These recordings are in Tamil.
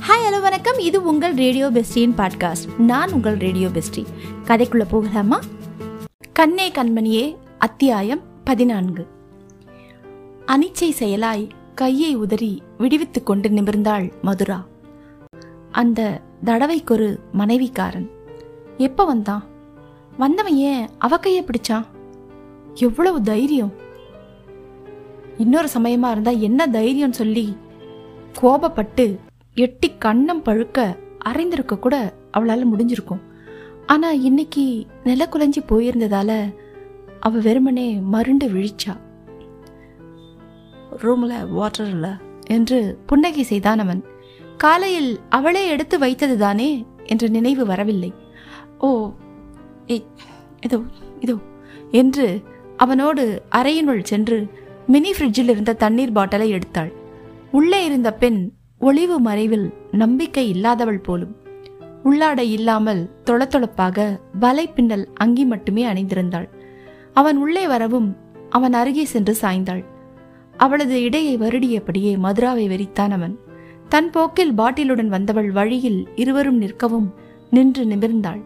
ஹாய் ஹலோ வணக்கம். இது உங்கள் ரேடியோ பெஸ்டியின் பாட்காஸ்ட் நான் உங்கள் ரேடியோ பெஸ்டி கதைக்குள்ள போகலாமா? கண்ணே கண்மணியே அத்தியாயம் பதினான்கு. அனிச்சை செயலாய் கையை உதறி விடுவித்துக் கொண்டு நிமிர்ந்தாள் மதுரா. அந்த தடவைக்கொரு மனைவிக்காரன். எப்ப வந்தான்? வந்தவன் ஏன் அவ கையை பிடிச்சான்? எவ்வளவு தைரியம். இன்னொரு சமயமா இருந்தா என்ன தைரியம் சொல்லி கோபப்பட்டு எட்டி கண்ணம் பழுக்க அரைந்திருக்க கூட அவளால் முடிஞ்சிருக்கும். ஆனால் இன்னைக்கு நில குலைஞ்சி போயிருந்ததால அவ வெறுமனே மருண்டு விழிச்சா. ரூம்ல வாட்டர் இல்ல என்று புன்னகை செய்தான் அவன். காலையில் அவளே எடுத்து வைத்தது தானே என்ற நினைவு வரவில்லை. ஓ இதோ இதோ என்று அவனோடு அறையினுள் சென்று மினி ஃப்ரிட்ஜில் இருந்த தண்ணீர் பாட்டிலை எடுத்தாள். உள்ளே இருந்த பெண் ஒளிவு மறைவில் நம்பிக்கை இல்லாதவள் போலும். உள்ளாடை இல்லாமல் தொளத்தொளப்பாக வலை பின்னல் அங்கி மட்டுமே அணிந்திருந்தாள். அவன் உள்ளே வரவும் அவன் அருகே சென்று சாய்ந்தாள். அவளது இடையை வருடியபடியே மதுராவை வெறித்தான் அவன். தன் போக்கில் பாட்டிலுடன் வந்தவள் வழியில் இருவரும் நிற்கவும் நின்று நிமிர்ந்தாள்.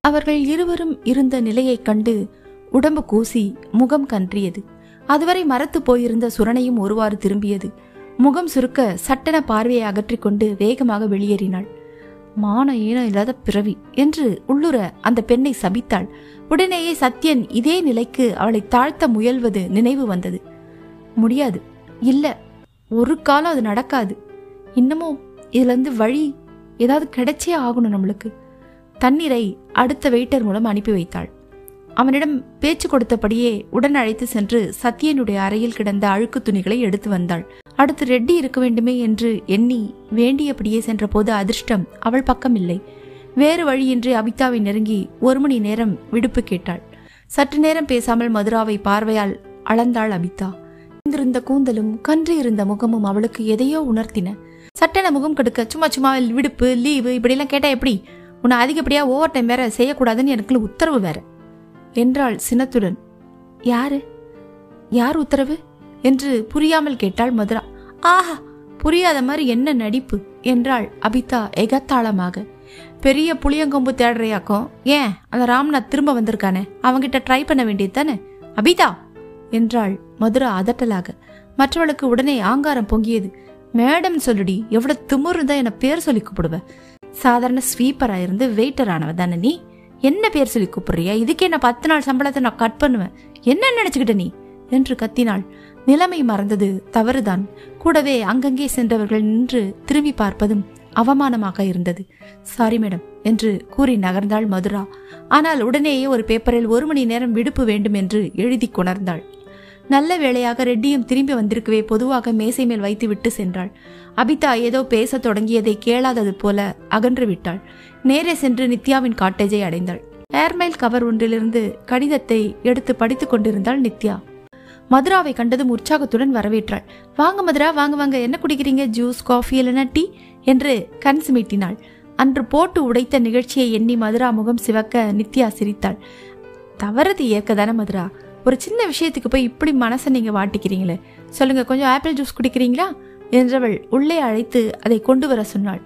அவர்கள் இருவரும் இருந்த நிலையைக் கண்டு உடம்பு கூசி முகம் கன்றியது. அதுவரை மரத்து போயிருந்த சுரணையும் ஒருவாறு திரும்பியது. முகம் சுருக்க சட்டென பார்வையை அகற்றிக்கொண்டு வேகமாக வெளியேறினாள். மான ஈனம் இல்லாத பிறவி என்று உள்ளுர அந்த பெண்ணை சபித்தாள். உடனேயே சத்யன் இதே நிலைக்கு அவளை தாழ்த்த முயல்வது நினைவு வந்தது. முடியாது. இல்ல. ஒரு காலம் அது நடக்காது. இன்னமும் இதுலேருந்து வழி ஏதாவது கிடைச்சே ஆகணும் நம்மளுக்கு. தண்ணீரை அடுத்த வெயிட்டர் மூலம் அனுப்பி வைத்தாள். அவனிடம் பேச்சு கொடுத்தபடியே உடன் அழைத்து சென்று சத்யனுடைய அறையில் கிடந்த அழுக்கு துணிகளை எடுத்து வந்தாள். அடுத்து ரெட்டி இருக்க வேண்டுமே என்று எண்ணி வேண்டியபடியே சென்றபோது அதிர்ஷ்டம் அவள் பக்கம் இல்லை வேறு வழியின்றி அபிதாவை நெருங்கி ஒரு மணி நேரம் விடுப்பு கேட்டாள். சற்று நேரம் பேசாமல் மதுராவை பார்வையால் அளந்தாள் அபிதா இருந்த கூந்தலும் கன்று இருந்த முகமும் அவளுக்கு எதையோ உணர்த்தின. சட்டென முகம் கெடுக்க சும்மா சும்மா விடுப்பு லீவு இப்படியெல்லாம் கேட்டா எப்படி? உன்னை அதிகப்படியா ஓவர் டைம் வேற செய்யக்கூடாதுன்னு எனக்கு உத்தரவு வேற. என்றாள் சினத்துடன். யாரு? யார் உத்தரவு? என்று புரியாமல் கேட்டாள் மதுரா. ஆஹா புரியாத மாதிரி என்ன நடிப்பு? என்றாள் அபிதா எகத்தாளமாக பெரிய புளியங்கொம்பு தேடுறையாக்கும் ஏன்? அந்த ராம்நாத் திரும்ப வந்திருக்கானே. அவங்கிட்ட ட்ரை பண்ண வேண்டியது தானே? அபிதா! என்றாள் மதுரா அதட்டலாக. மற்றவளுக்கு உடனே ஆங்காரம் பொங்கியது. மேடம் சொல்லுடி எவ்வளவு திமுரு இருந்தா என்ன பேர் சொல்லி கூப்பிடுவ? சாதாரண ஸ்வீப்பரா இருந்து வெயிட்டர் ஆனவ தானே நீ? என்ன பேர் சொல்லி கூப்பிடுறியா? இதுக்கே நான் பத்து நாள் சம்பளத்தை நான் கட் பண்ணுவேன். என்ன நினைச்சுக்கிட்ட நீ? என்று கத்தினாள். நிலைமை மறந்தது தவறுதான். கூடவே அங்கங்கே சென்றவர்கள் நின்று திரும்பி பார்ப்பதும் அவமானமாக இருந்தது. சாரி மேடம் என்று கூறி நகர்ந்தாள் மதுரா. ஆனால் உடனேயே ஒரு பேப்பரில் ஒரு மணி நேரம் விடுப்பு வேண்டும் என்று எழுதி கொணர்ந்தாள். நல்ல வேளையாக ரெட்டியும் திரும்பி வந்திருக்கவே பொதுவாக மேசை மேல் வைத்து விட்டு சென்றாள். அபிதா ஏதோ பேசத் தொடங்கியதை கேளாதது போல அகன்று விட்டாள். நேரே சென்று நித்யாவின் காட்டேஜை அடைந்தாள். ஏர்மைல் கவர் ஒன்றிலிருந்து கடிதத்தை எடுத்து படித்துக் கொண்டிருந்தாள் நித்யா. மதுராவை கண்டதும் உற்சாகத்துடன் வரவேற்றாள். வாங்க மதுரா வாங்க வாங்க. என்ன குடிக்கிறீங்க? ஜூஸ் காஃபி இல்லைன்னா டீ? என்று கண் சிமிட்டினாள். அன்று போட்டு உடைத்த நிகழ்ச்சியை எண்ணி மதுரா முகம் சிவக்க நித்யா சிரித்தாள். தவறது ஏற்கதானே மதுரா. ஒரு சின்ன விஷயத்துக்கு போய் இப்படி மனசை நீங்க வாட்டிக்கிறீங்களே. சொல்லுங்க கொஞ்சம் ஆப்பிள் ஜூஸ் குடிக்கிறீங்களா? என்றவள் உள்ளே அழைத்து அதை கொண்டு வர சொன்னாள்.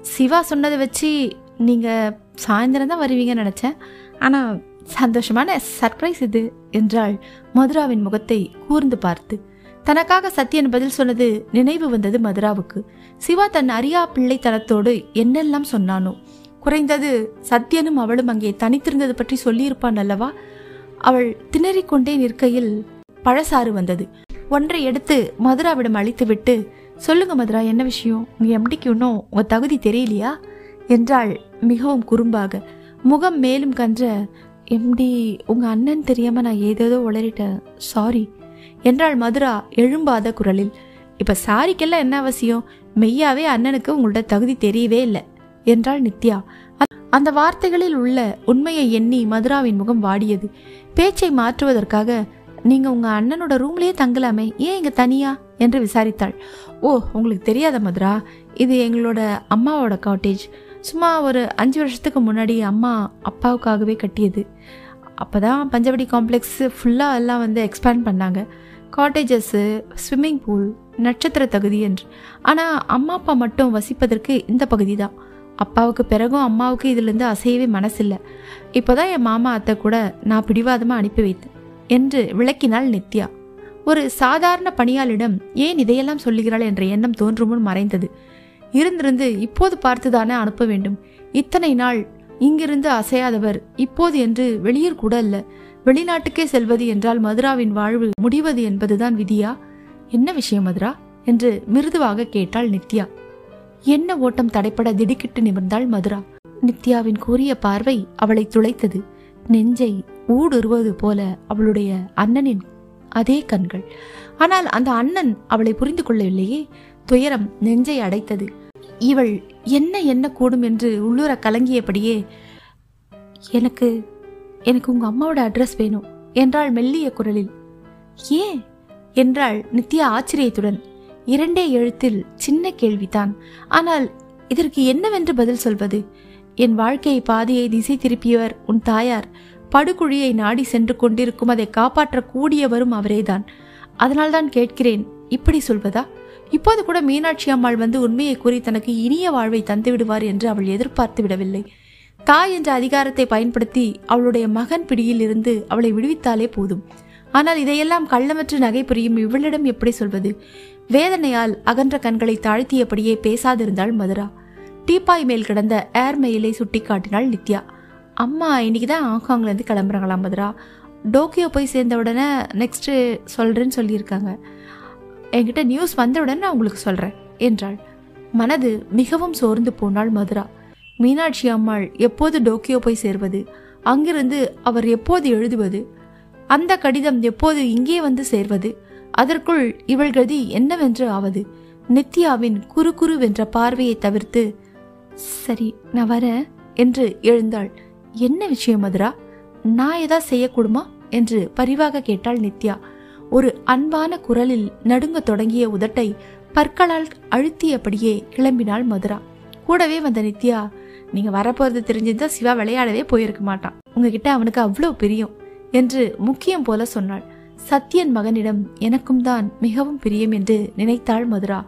சிவா சொன்னதை வச்சு நீங்க சாயந்தரம் தான் வருவீங்கன்னு நினைச்சேன். ஆனா சந்தோஷமான சர்ப்ரைஸ் இது என்றாள் மதுராவின் முகத்தை கூர்ந்து பார்த்து. தனக்காக சத்யன் பதில் சொன்னது நினைவு வந்தது மதுராவுக்கு. சிவா தன் அரியா பிள்ளைத்தனத்தோடு என்னெல்லாம் சொன்னானோ. குறைந்தது சத்யனும் அவளும் அங்கே தனித்திருந்தது பற்றி சொல்லியிருப்பான் அல்லவா? அவள் திணறிக்கொண்டே நிற்கையில் பழசாறு வந்தது. ஒன்றை எடுத்து மதுராவிடம் அழித்துவிட்டு சொல்லுங்க மதுரா என்ன விஷயம்? நீ எம்டிக்கு இன்னும் உங்க தகுதி தெரியலையா? என்றாள் மிகவும் குறும்பாக. முகம் மேலும் கன்ற எம்டி உங்க அண்ணன் தெரியாம நான் ஏதேதோ உளறிட்டேன். சாரி என்றாள் மதுரா எழும்பாத குரலில். இப்ப சாரிக்கெல்லாம் என்ன அவசியம்? மெய்யாவே அண்ணனுக்கு உங்களோட தகுதி தெரியவே இல்லை என்றாள் நித்யா. அந்த வார்த்தைகளில் உள்ள உண்மையை எண்ணி மதுராவின் முகம் வாடியது. பேச்சை மாற்றுவதற்காக நீங்க உங்க அண்ணனோட ரூம்லயே தங்கலாமே ஏன் இங்க தனியா? என்று விசாரித்தாள். ஓ உங்களுக்கு தெரியாத மதுரா? இது எங்களோட அம்மாவோட காட்டேஜ் சும்மா ஒரு அஞ்சு வருஷத்துக்கு முன்னாடி அம்மா அப்பாவுக்காகவே கட்டியது. அப்போ தான் பஞ்சவடி காம்ப்ளெக்ஸ் ஃபுல்லாக எல்லாம் வந்து எக்ஸ்பேண்ட் பண்ணாங்க. காட்டேஜஸ்ஸு ஸ்விம்மிங் பூல் நட்சத்திர தகுதி என்று. ஆனால் அம்மா அப்பா மட்டும் வசிப்பதற்கு இந்த பகுதி தான் அப்பாவுக்கு பிறகும் அம்மாவுக்கு இதுலேருந்து அசையவே மனசில்லை. இப்போ தான் என் மாமா அத்தை கூட நான் பிடிவாதமாக அனுப்பி வைத்தேன் என்று விளக்கினாள் நித்யா. ஒரு சாதாரண பணியாளிடம் ஏன் இதையெல்லாம் சொல்லுகிறாள் என்ற எண்ணம் தோன்றுமுன் மறைந்தது. இருந்திருந்து இப்போது பார்த்துதானே அனுப்ப வேண்டும். இத்தனை நாள் இங்கிருந்து அசையாதவர் இப்போது என்று வெளியூர் கூட அல்ல. வெளிநாட்டுக்கே செல்வது என்றால் மதுராவின் வாழ்வு முடிவது என்பதுதான் விதியா? என்ன விஷயம் மதுரா? என்று மிருதுவாக கேட்டாள் நித்யா. என்ன ஓட்டம் தடைப்பட திடுக்கிட்டு நிமிர்ந்தாள் மதுரா? நித்யாவின் கூறிய பார்வை அவளை துளைத்தது. நெஞ்சை ஊடுருவது போல அவளுடைய அண்ணனின் அதே கண்கள். ஆனால் அந்த அண்ணன் அவளை புரிந்து கொள்ளவில்லையே. துயரம் நெஞ்சை அடைத்தது. இவள் என்ன என்ன கூடும் என்று உள்ளூர கலங்கியபடியே எனக்கு எனக்கு உங்க அம்மாவோட அட்ரஸ் வேணும் என்றாள் மெல்லிய குரலில். ஏன்? என்றாள் நித்யா ஆச்சரியத்துடன். இரண்டே எழுத்தில் சின்ன கேள்விதான். ஆனால் இதற்கு என்னவென்று பதில் சொல்வது? என் வாழ்க்கை பாதையை திசை திருப்பியவர் உன் தாயார். படுகுழியை நாடி சென்று கொண்டிருக்கும் அதை காப்பாற்ற கூடியவரும் அவரேதான். அதனால்தான் கேட்கிறேன் இப்படி சொல்வதா? இப்போது கூட மீனாட்சி அம்மாள் வந்து உண்மையை கூறி தனக்கு இனிய வாழ்வை தந்து விடுவார் என்று அவள் எதிர்பார்த்து விடவில்லை. தாய் என்ற அதிகாரத்தை பயன்படுத்தி அவளுடைய மகன் பிடியில் இருந்து அவளை விடுவித்தாலே போதும். ஆனால் இதையெல்லாம் கள்ளமற்று நகை புரியும் இவளிடம் எப்படி சொல்வது? வேதனையால் அகன்ற கண்களை தாழ்த்தியபடியே பேசாதிருந்தாள் மதுரா. டீப்பாய் மேல் கிடந்த ஏர் மெயிலை சுட்டி காட்டினாள் நித்யா. அம்மா இன்னைக்கு தான் ஹாங்காங்லேருந்து கிளம்புறாங்களாம் மதுரா. டோக்கியோ போய் சேர்ந்த உடனே நெக்ஸ்ட்டு சொல்கிறேன்னு சொல்லியிருக்காங்க. என்கிட்ட நியூஸ் வந்தவுடன் நான் உங்களுக்கு சொல்கிறேன் என்றாள். மனது மிகவும் சோர்ந்து போனாள் மதுரா. மீனாட்சி அம்மாள் எப்போது டோக்கியோ போய் சேர்வது? அங்கிருந்து அவர் எப்போது எழுதுவது? அந்த கடிதம் எப்போது இங்கே வந்து சேர்வது? அதற்குள் இவள் கதி என்னவென்று ஆவது? நித்யாவின் குறு வென்ற பார்வையை தவிர்த்து சரி நான் வரேன் என்று எழுந்தாள். என்ன விஷயம் மதுரா? நான் ஏதா செய்யக்கூடுமா? என்று பரிவாக கேட்டாள் நித்யா. ஒரு அன்பான குரலில் நடுங்க தொடங்கிய உதட்டை பற்களால் அழுத்தியபடியே கிளம்பினாள் மதுரா. கூடவே வந்த நித்யா நீங்க வரப்போறது தெரிஞ்சிருந்தா சிவா விளையாடவே போயிருக்க மாட்டான். உங்ககிட்ட அவனுக்கு அவ்வளோ பிரியம் என்று முக்கியம் போல சொன்னாள். சத்யன் மகனிடம் எனக்கும் தான் மிகவும் பிரியம் என்று நினைத்தாள் மதுரா.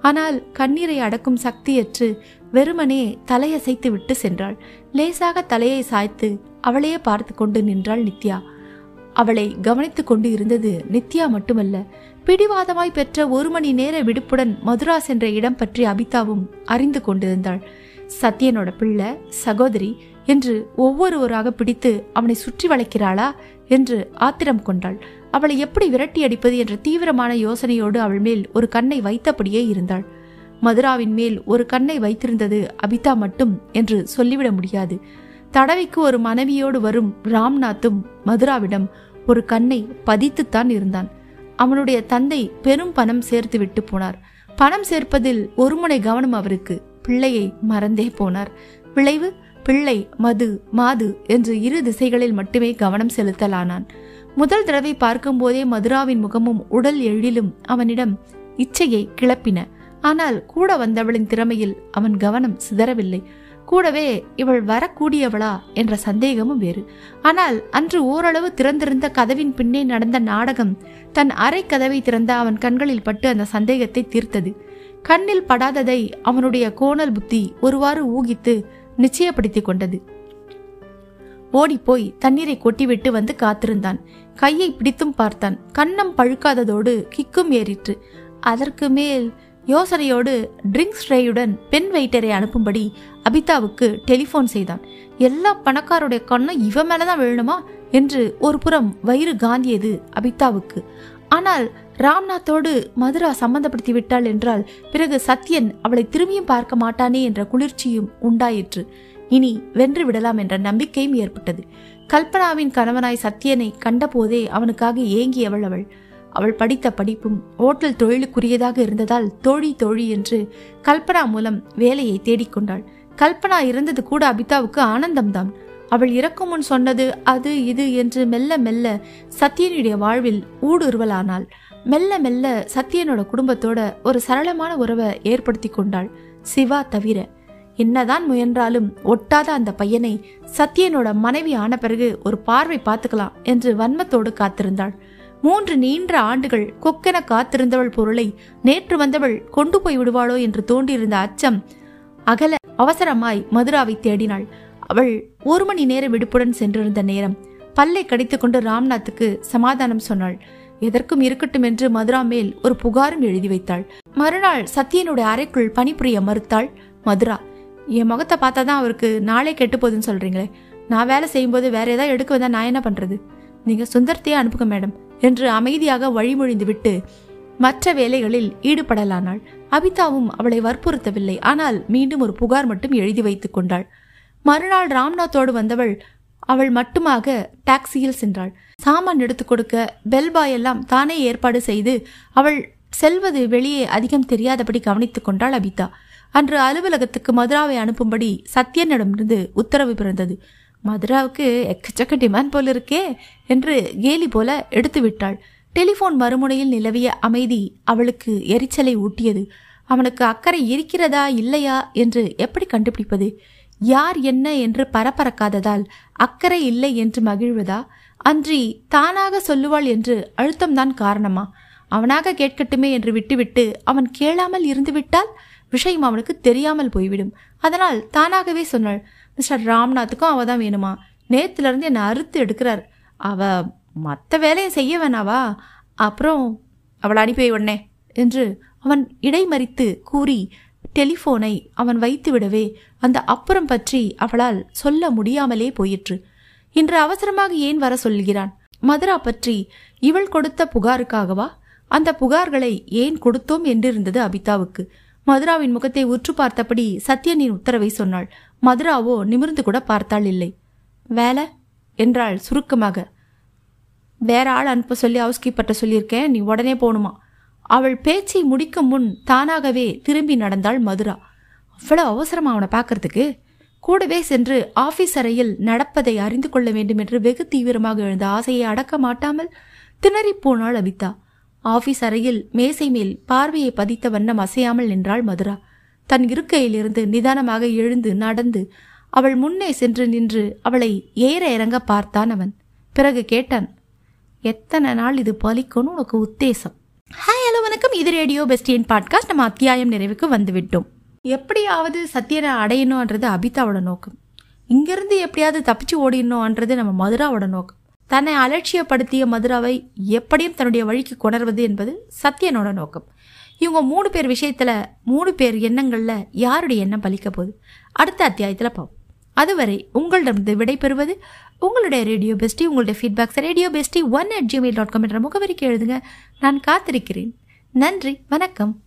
ஆனால் கண்ணீரை அடக்கும் சக்தியற்று வெறுமனே தலையசைத்து விட்டு சென்றாள். லேசாக தலையை சாய்த்து அவளையே பார்த்து கொண்டு நின்றாள் நித்யா. அவளை கவனித்துக் கொண்டு இருந்தது நித்யா மட்டுமல்ல. பிடிவாதமாய் பெற்ற ஒரு மணி நேர விடுப்புடன் மதுரா சென்ற இடம் பற்றி அபிதாவும் அறிந்து கொண்டிருந்தாள். சத்யனோட பிள்ளை சகோதரி என்று ஒவ்வொருவராக பிடித்து அவனை சுற்றி வளைக்கிறாளா என்று ஆத்திரம் கொண்டாள். அவளை எப்படி விரட்டி அடிப்பது என்ற தீவிரமான யோசனையோடு அவள் மேல் ஒரு கண்ணை வைத்தபடியே இருந்தாள். மதுராவின் மேல் ஒரு கண்ணை வைத்திருந்தது அபிதா மட்டும் என்று சொல்லிவிட முடியாது. தடவைக்கு ஒரு மனைவியோடு வரும் ராம்நாத்தும் மதுராவிடம் ஒரு கண்ணை பதித்துத்தான் இருந்தான். அவனுடைய தந்தை பெரும் பணம் சேர்த்து விட்டு போனார். பணம் சேர்ப்பதில் ஒரு முனை கவனம் அவருக்கு. பிள்ளையை மறந்தே போனார். விளைவு பிள்ளை மது மாது என்று இரு திசைகளில் மட்டுமே கவனம் செலுத்தலானான். முதல் தடவை பார்க்கும்போதே மதுராவின் முகமும் உடல் எழிலும் அவனிடம் இச்சையை கிளப்பின. ஆனால் கூட வந்தவளின் திறமையில் அவன் கவனம் சிதறவில்லை. கூடவே இவள் வரக்கூடியவளா என்ற சந்தேகமும் வேறு. ஆனால் அன்று ஓரளவு திறந்திருந்த கதவின் பின்னே நடந்த நாடகம் தன் அரை கதவை திறந்த அவன் கண்களில் பட்டு அந்த சந்தேகத்தை தீர்த்தது. கண்ணில் படாததை அவனுடைய கோணல் புத்தி ஒருவாறு ஊகித்து நிச்சயப்படுத்திக் கொண்டது. ஓடிப்போய் தண்ணீரை கொட்டிவிட்டு வந்து காத்திருந்தான். கையை பிடித்தும் பார்த்தான். கன்னம் பழுக்காததோடு கிக்கும் ஏறிற்று. அதற்கு மேல் யோசனையோடு ட்ரிங்க்ஸ் ட்ரேயுடன் பெண் வெயிட்டரை அனுப்பும்படி அபிதாவுக்கு டெலிஃபோன் செய்தான். எல்லா பணக்காருடைய கண்ணும் இவன் மேலதான் விழணுமா என்று ஒரு புறம் வயிறு காந்தியது அபிதாவுக்கு. ஆனால் ராம்நாத்தோடு மதுரா சம்பந்தப்படுத்தி விட்டாள் என்றால் பிறகு சத்யன் அவளை திரும்பியும் பார்க்க மாட்டானே என்ற குளிர்ச்சியும் உண்டாயிற்று. இனி வென்று விடலாம் என்ற நம்பிக்கையும் ஏற்பட்டது. கல்பனாவின் கணவனாய் சத்யனை கண்டபோதே அவனுக்காக ஏங்கியவள் அவள். அவள் படித்த படிப்பும் ஓட்டல் தொழிலுக்குரியதாக இருந்ததால் தோழி தோழி என்று கல்பனா மூலம் வேலையை தேடிக்கொண்டாள். கல்பனா இருந்தது கூட அபிதாவுக்கு ஆனந்தம்தான். அவள் இறக்கும் முன் சொன்னது அது இது என்று மெல்ல மெல்ல சத்தியனுடைய வாழ்வில் ஊடுருவலானாள். மெல்ல மெல்ல சத்யனோட குடும்பத்தோட ஒரு சரளமான உறவை ஏற்படுத்தி கொண்டாள் சிவா தவிர. என்னதான் முயன்றாலும் ஒட்டாத அந்த பையனை சத்யனோட மனைவி ஆன பிறகு ஒரு பார்வை பார்த்துக்கலாம் என்று வன்மத்தோடு காத்திருந்தாள். மூன்று நீண்ட ஆண்டுகள் கொக்கென காத்திருந்தவள் பொருளை நேற்று வந்தவள் கொண்டு போய் விடுவாளோ என்று தோன்றியிருந்த அச்சம் அகல அவசரமாய் மதுராவை தேடினாள். அவள் ஒரு மணி நேர விடுப்புடன் சென்றிருந்த நேரம். பல்லை கடித்துக்கொண்டு ராம்நாத்துக்கு சமாதானம் சொன்னாள். எதற்கும் இருக்கட்டும் என்று மதுரா மேல் ஒரு புகாரும் எழுதி வைத்தாள். மறுநாள் சத்தியனுடைய அறைக்குள் பணிபுரிய மறுத்தாள் மதுரா. என் முகத்தை பார்த்தா தான் அவருக்கு நாளே கெட்டு போகுதுன்னு சொல்றீங்களே. நான் வேலை செய்யும்போது வேற ஏதாவது எடுக்க வந்தா நான் என்ன பண்றது? நீங்க சுந்தரத்தையே அனுப்புங்க மேடம். என்று அமைதியாக வழிமொழிந்துவிட்டு மற்ற வேலைகளில் ஈடுபடலானாள். அபிதாவும் அவளை வற்புறுத்தவில்லை. ஆனால் மீண்டும் ஒரு புகார் மட்டும் எழுதி வைத்துக் கொண்டாள். மறுநாள் ராம்நாத்தோடு வந்தவள் அவள் மட்டுமாக டாக்ஸியில் சென்றாள். சாமான் எடுத்து கொடுக்க பெல்பாய் எல்லாம் தானே ஏற்பாடு செய்து அவள் செல்வது வெளியே அதிகம் தெரியாதபடி கவனித்துக் கொண்டாள் அபிதா. அன்று அலுவலகத்துக்கு மதுராவை அனுப்பும்படி சத்யனிடமிருந்து உத்தரவு பிறந்தது. மதுராவுக்கு எக்கச்சக்க டிமாண்ட் போல் இருக்கே என்று கேலி போல எடுத்து விட்டாள். டெலிபோன் மறுமுனையில் நிலவிய அமைதி அவளுக்கு எரிச்சலை ஊட்டியது. அவனுக்கு அக்கறை இருக்கிறதா இல்லையா என்று எப்படி கண்டுபிடிப்பது? யார் என்ன என்று பரபரக்காததால் அக்கறை இல்லை என்று மகிழ்வதா? அன்றி தானாக சொல்லுவாள் என்று அழுத்தம்தான் காரணமா? அவனாக கேட்கட்டுமே என்று விட்டுவிட்டு அவன் கேளாமல் இருந்துவிட்டால் விஷயம் அவனுக்கு தெரியாமல் போய்விடும். அதனால் தானாகவே சொன்னாள் மிஸ்டர் ராம்நாத்துக்கும் அவள் தான் வேணுமா? நேத்துலேருந்து என்னை அறுத்து எடுக்கிறார். அவ மற்ற வேலையை செய்ய வேணாவா? அப்புறம் அவளை அனுப்பி வை உடனே என்று அவன் இடைமறித்து கூறி டெலிஃபோனை அவன் வைத்துவிடவே அந்த அப்புறம் பற்றி அவளால் சொல்ல முடியாமலே போயிற்று. இன்று அவசரமாக ஏன் வர சொல்கிறான்? மதுரா பற்றி இவள் கொடுத்த புகாருக்காகவா? அந்த புகார்களை ஏன் கொடுத்தோம் என்றிருந்தது அபிதாவுக்கு. மதுராவின் முகத்தை உற்று பார்த்தபடி சத்யனின் உத்தரவை சொன்னாள். மதுராவோ நிமிர்ந்து கூட பார்த்தாள் இல்லை. வேலை? என்றாள் சுருக்கமாக. வேற ஆள் அனுப்ப சொல்லி ஹவுஸ் கீப்பர்ட்ட சொல்லியிருக்கேன். நீ உடனே போகணுமா? அவள் பேச்சை முடிக்கும் முன் தானாகவே திரும்பி நடந்தாள் மதுரா. அவ்வளோ அவசரமா அவனை பார்க்கறதுக்கு? கூடவே சென்று ஆபீஸ் அறையில் நடப்பதை அறிந்து கொள்ள வேண்டும் என்று வெகு தீவிரமாக எழுந்த ஆசையை அடக்க மாட்டாமல் திணறிப் போனாள் அபிதா ஆபீஸ் அறையில் மேசை மேல் பார்வையை பதித்த வண்ணம் அசையாமல் நின்றாள் மதுரா. தன் இருக்கையிலிருந்து நிதானமாக எழுந்து நடந்து அவள் முன்னே சென்று நின்று அவளை ஏற இறங்க பார்த்தான் அவன். பிறகு கேட்டான் எத்தனை நாள் இது பலிக்கும்னு உனக்கு உத்தேசம்? ஹாய் ஹலோ வணக்கம். இது ரேடியோ பெஸ்டியன் பாட்காஸ்ட். நம்ம அத்தியாயம் நிறைவுக்கு வந்துவிட்டோம். எப்படியாவது சத்யனை அடையணும்ன்றது அபிதாவோட நோக்கம். இங்கிருந்து எப்படியாவது தப்பிச்சு ஓடிடணும்ன்றது நம்ம மதுராவோட நோக்கம். தன்னை அலட்சியப்படுத்திய மதுராவை எப்படியும் தன்னுடைய வழிக்கு கொணர்வது என்பது சத்யனோட நோக்கம். இவங்க மூணு பேர் விஷயத்துல மூணு பேர் எண்ணங்கள்ல யாருடைய எண்ணம் பலிக்க போகுது? அடுத்த அத்தியாயத்தில் பார்ப்போம் அதுவரை உங்களிடமிருந்து விடைபெறுவது உங்களுடைய ரேடியோ பெஸ்டி உங்களுடைய feedbacks radio bestie one at Gmail dot com என்ற முகவரிக்கு எழுதுங்க. நான் காத்திருக்கிறேன். நன்றி வணக்கம்.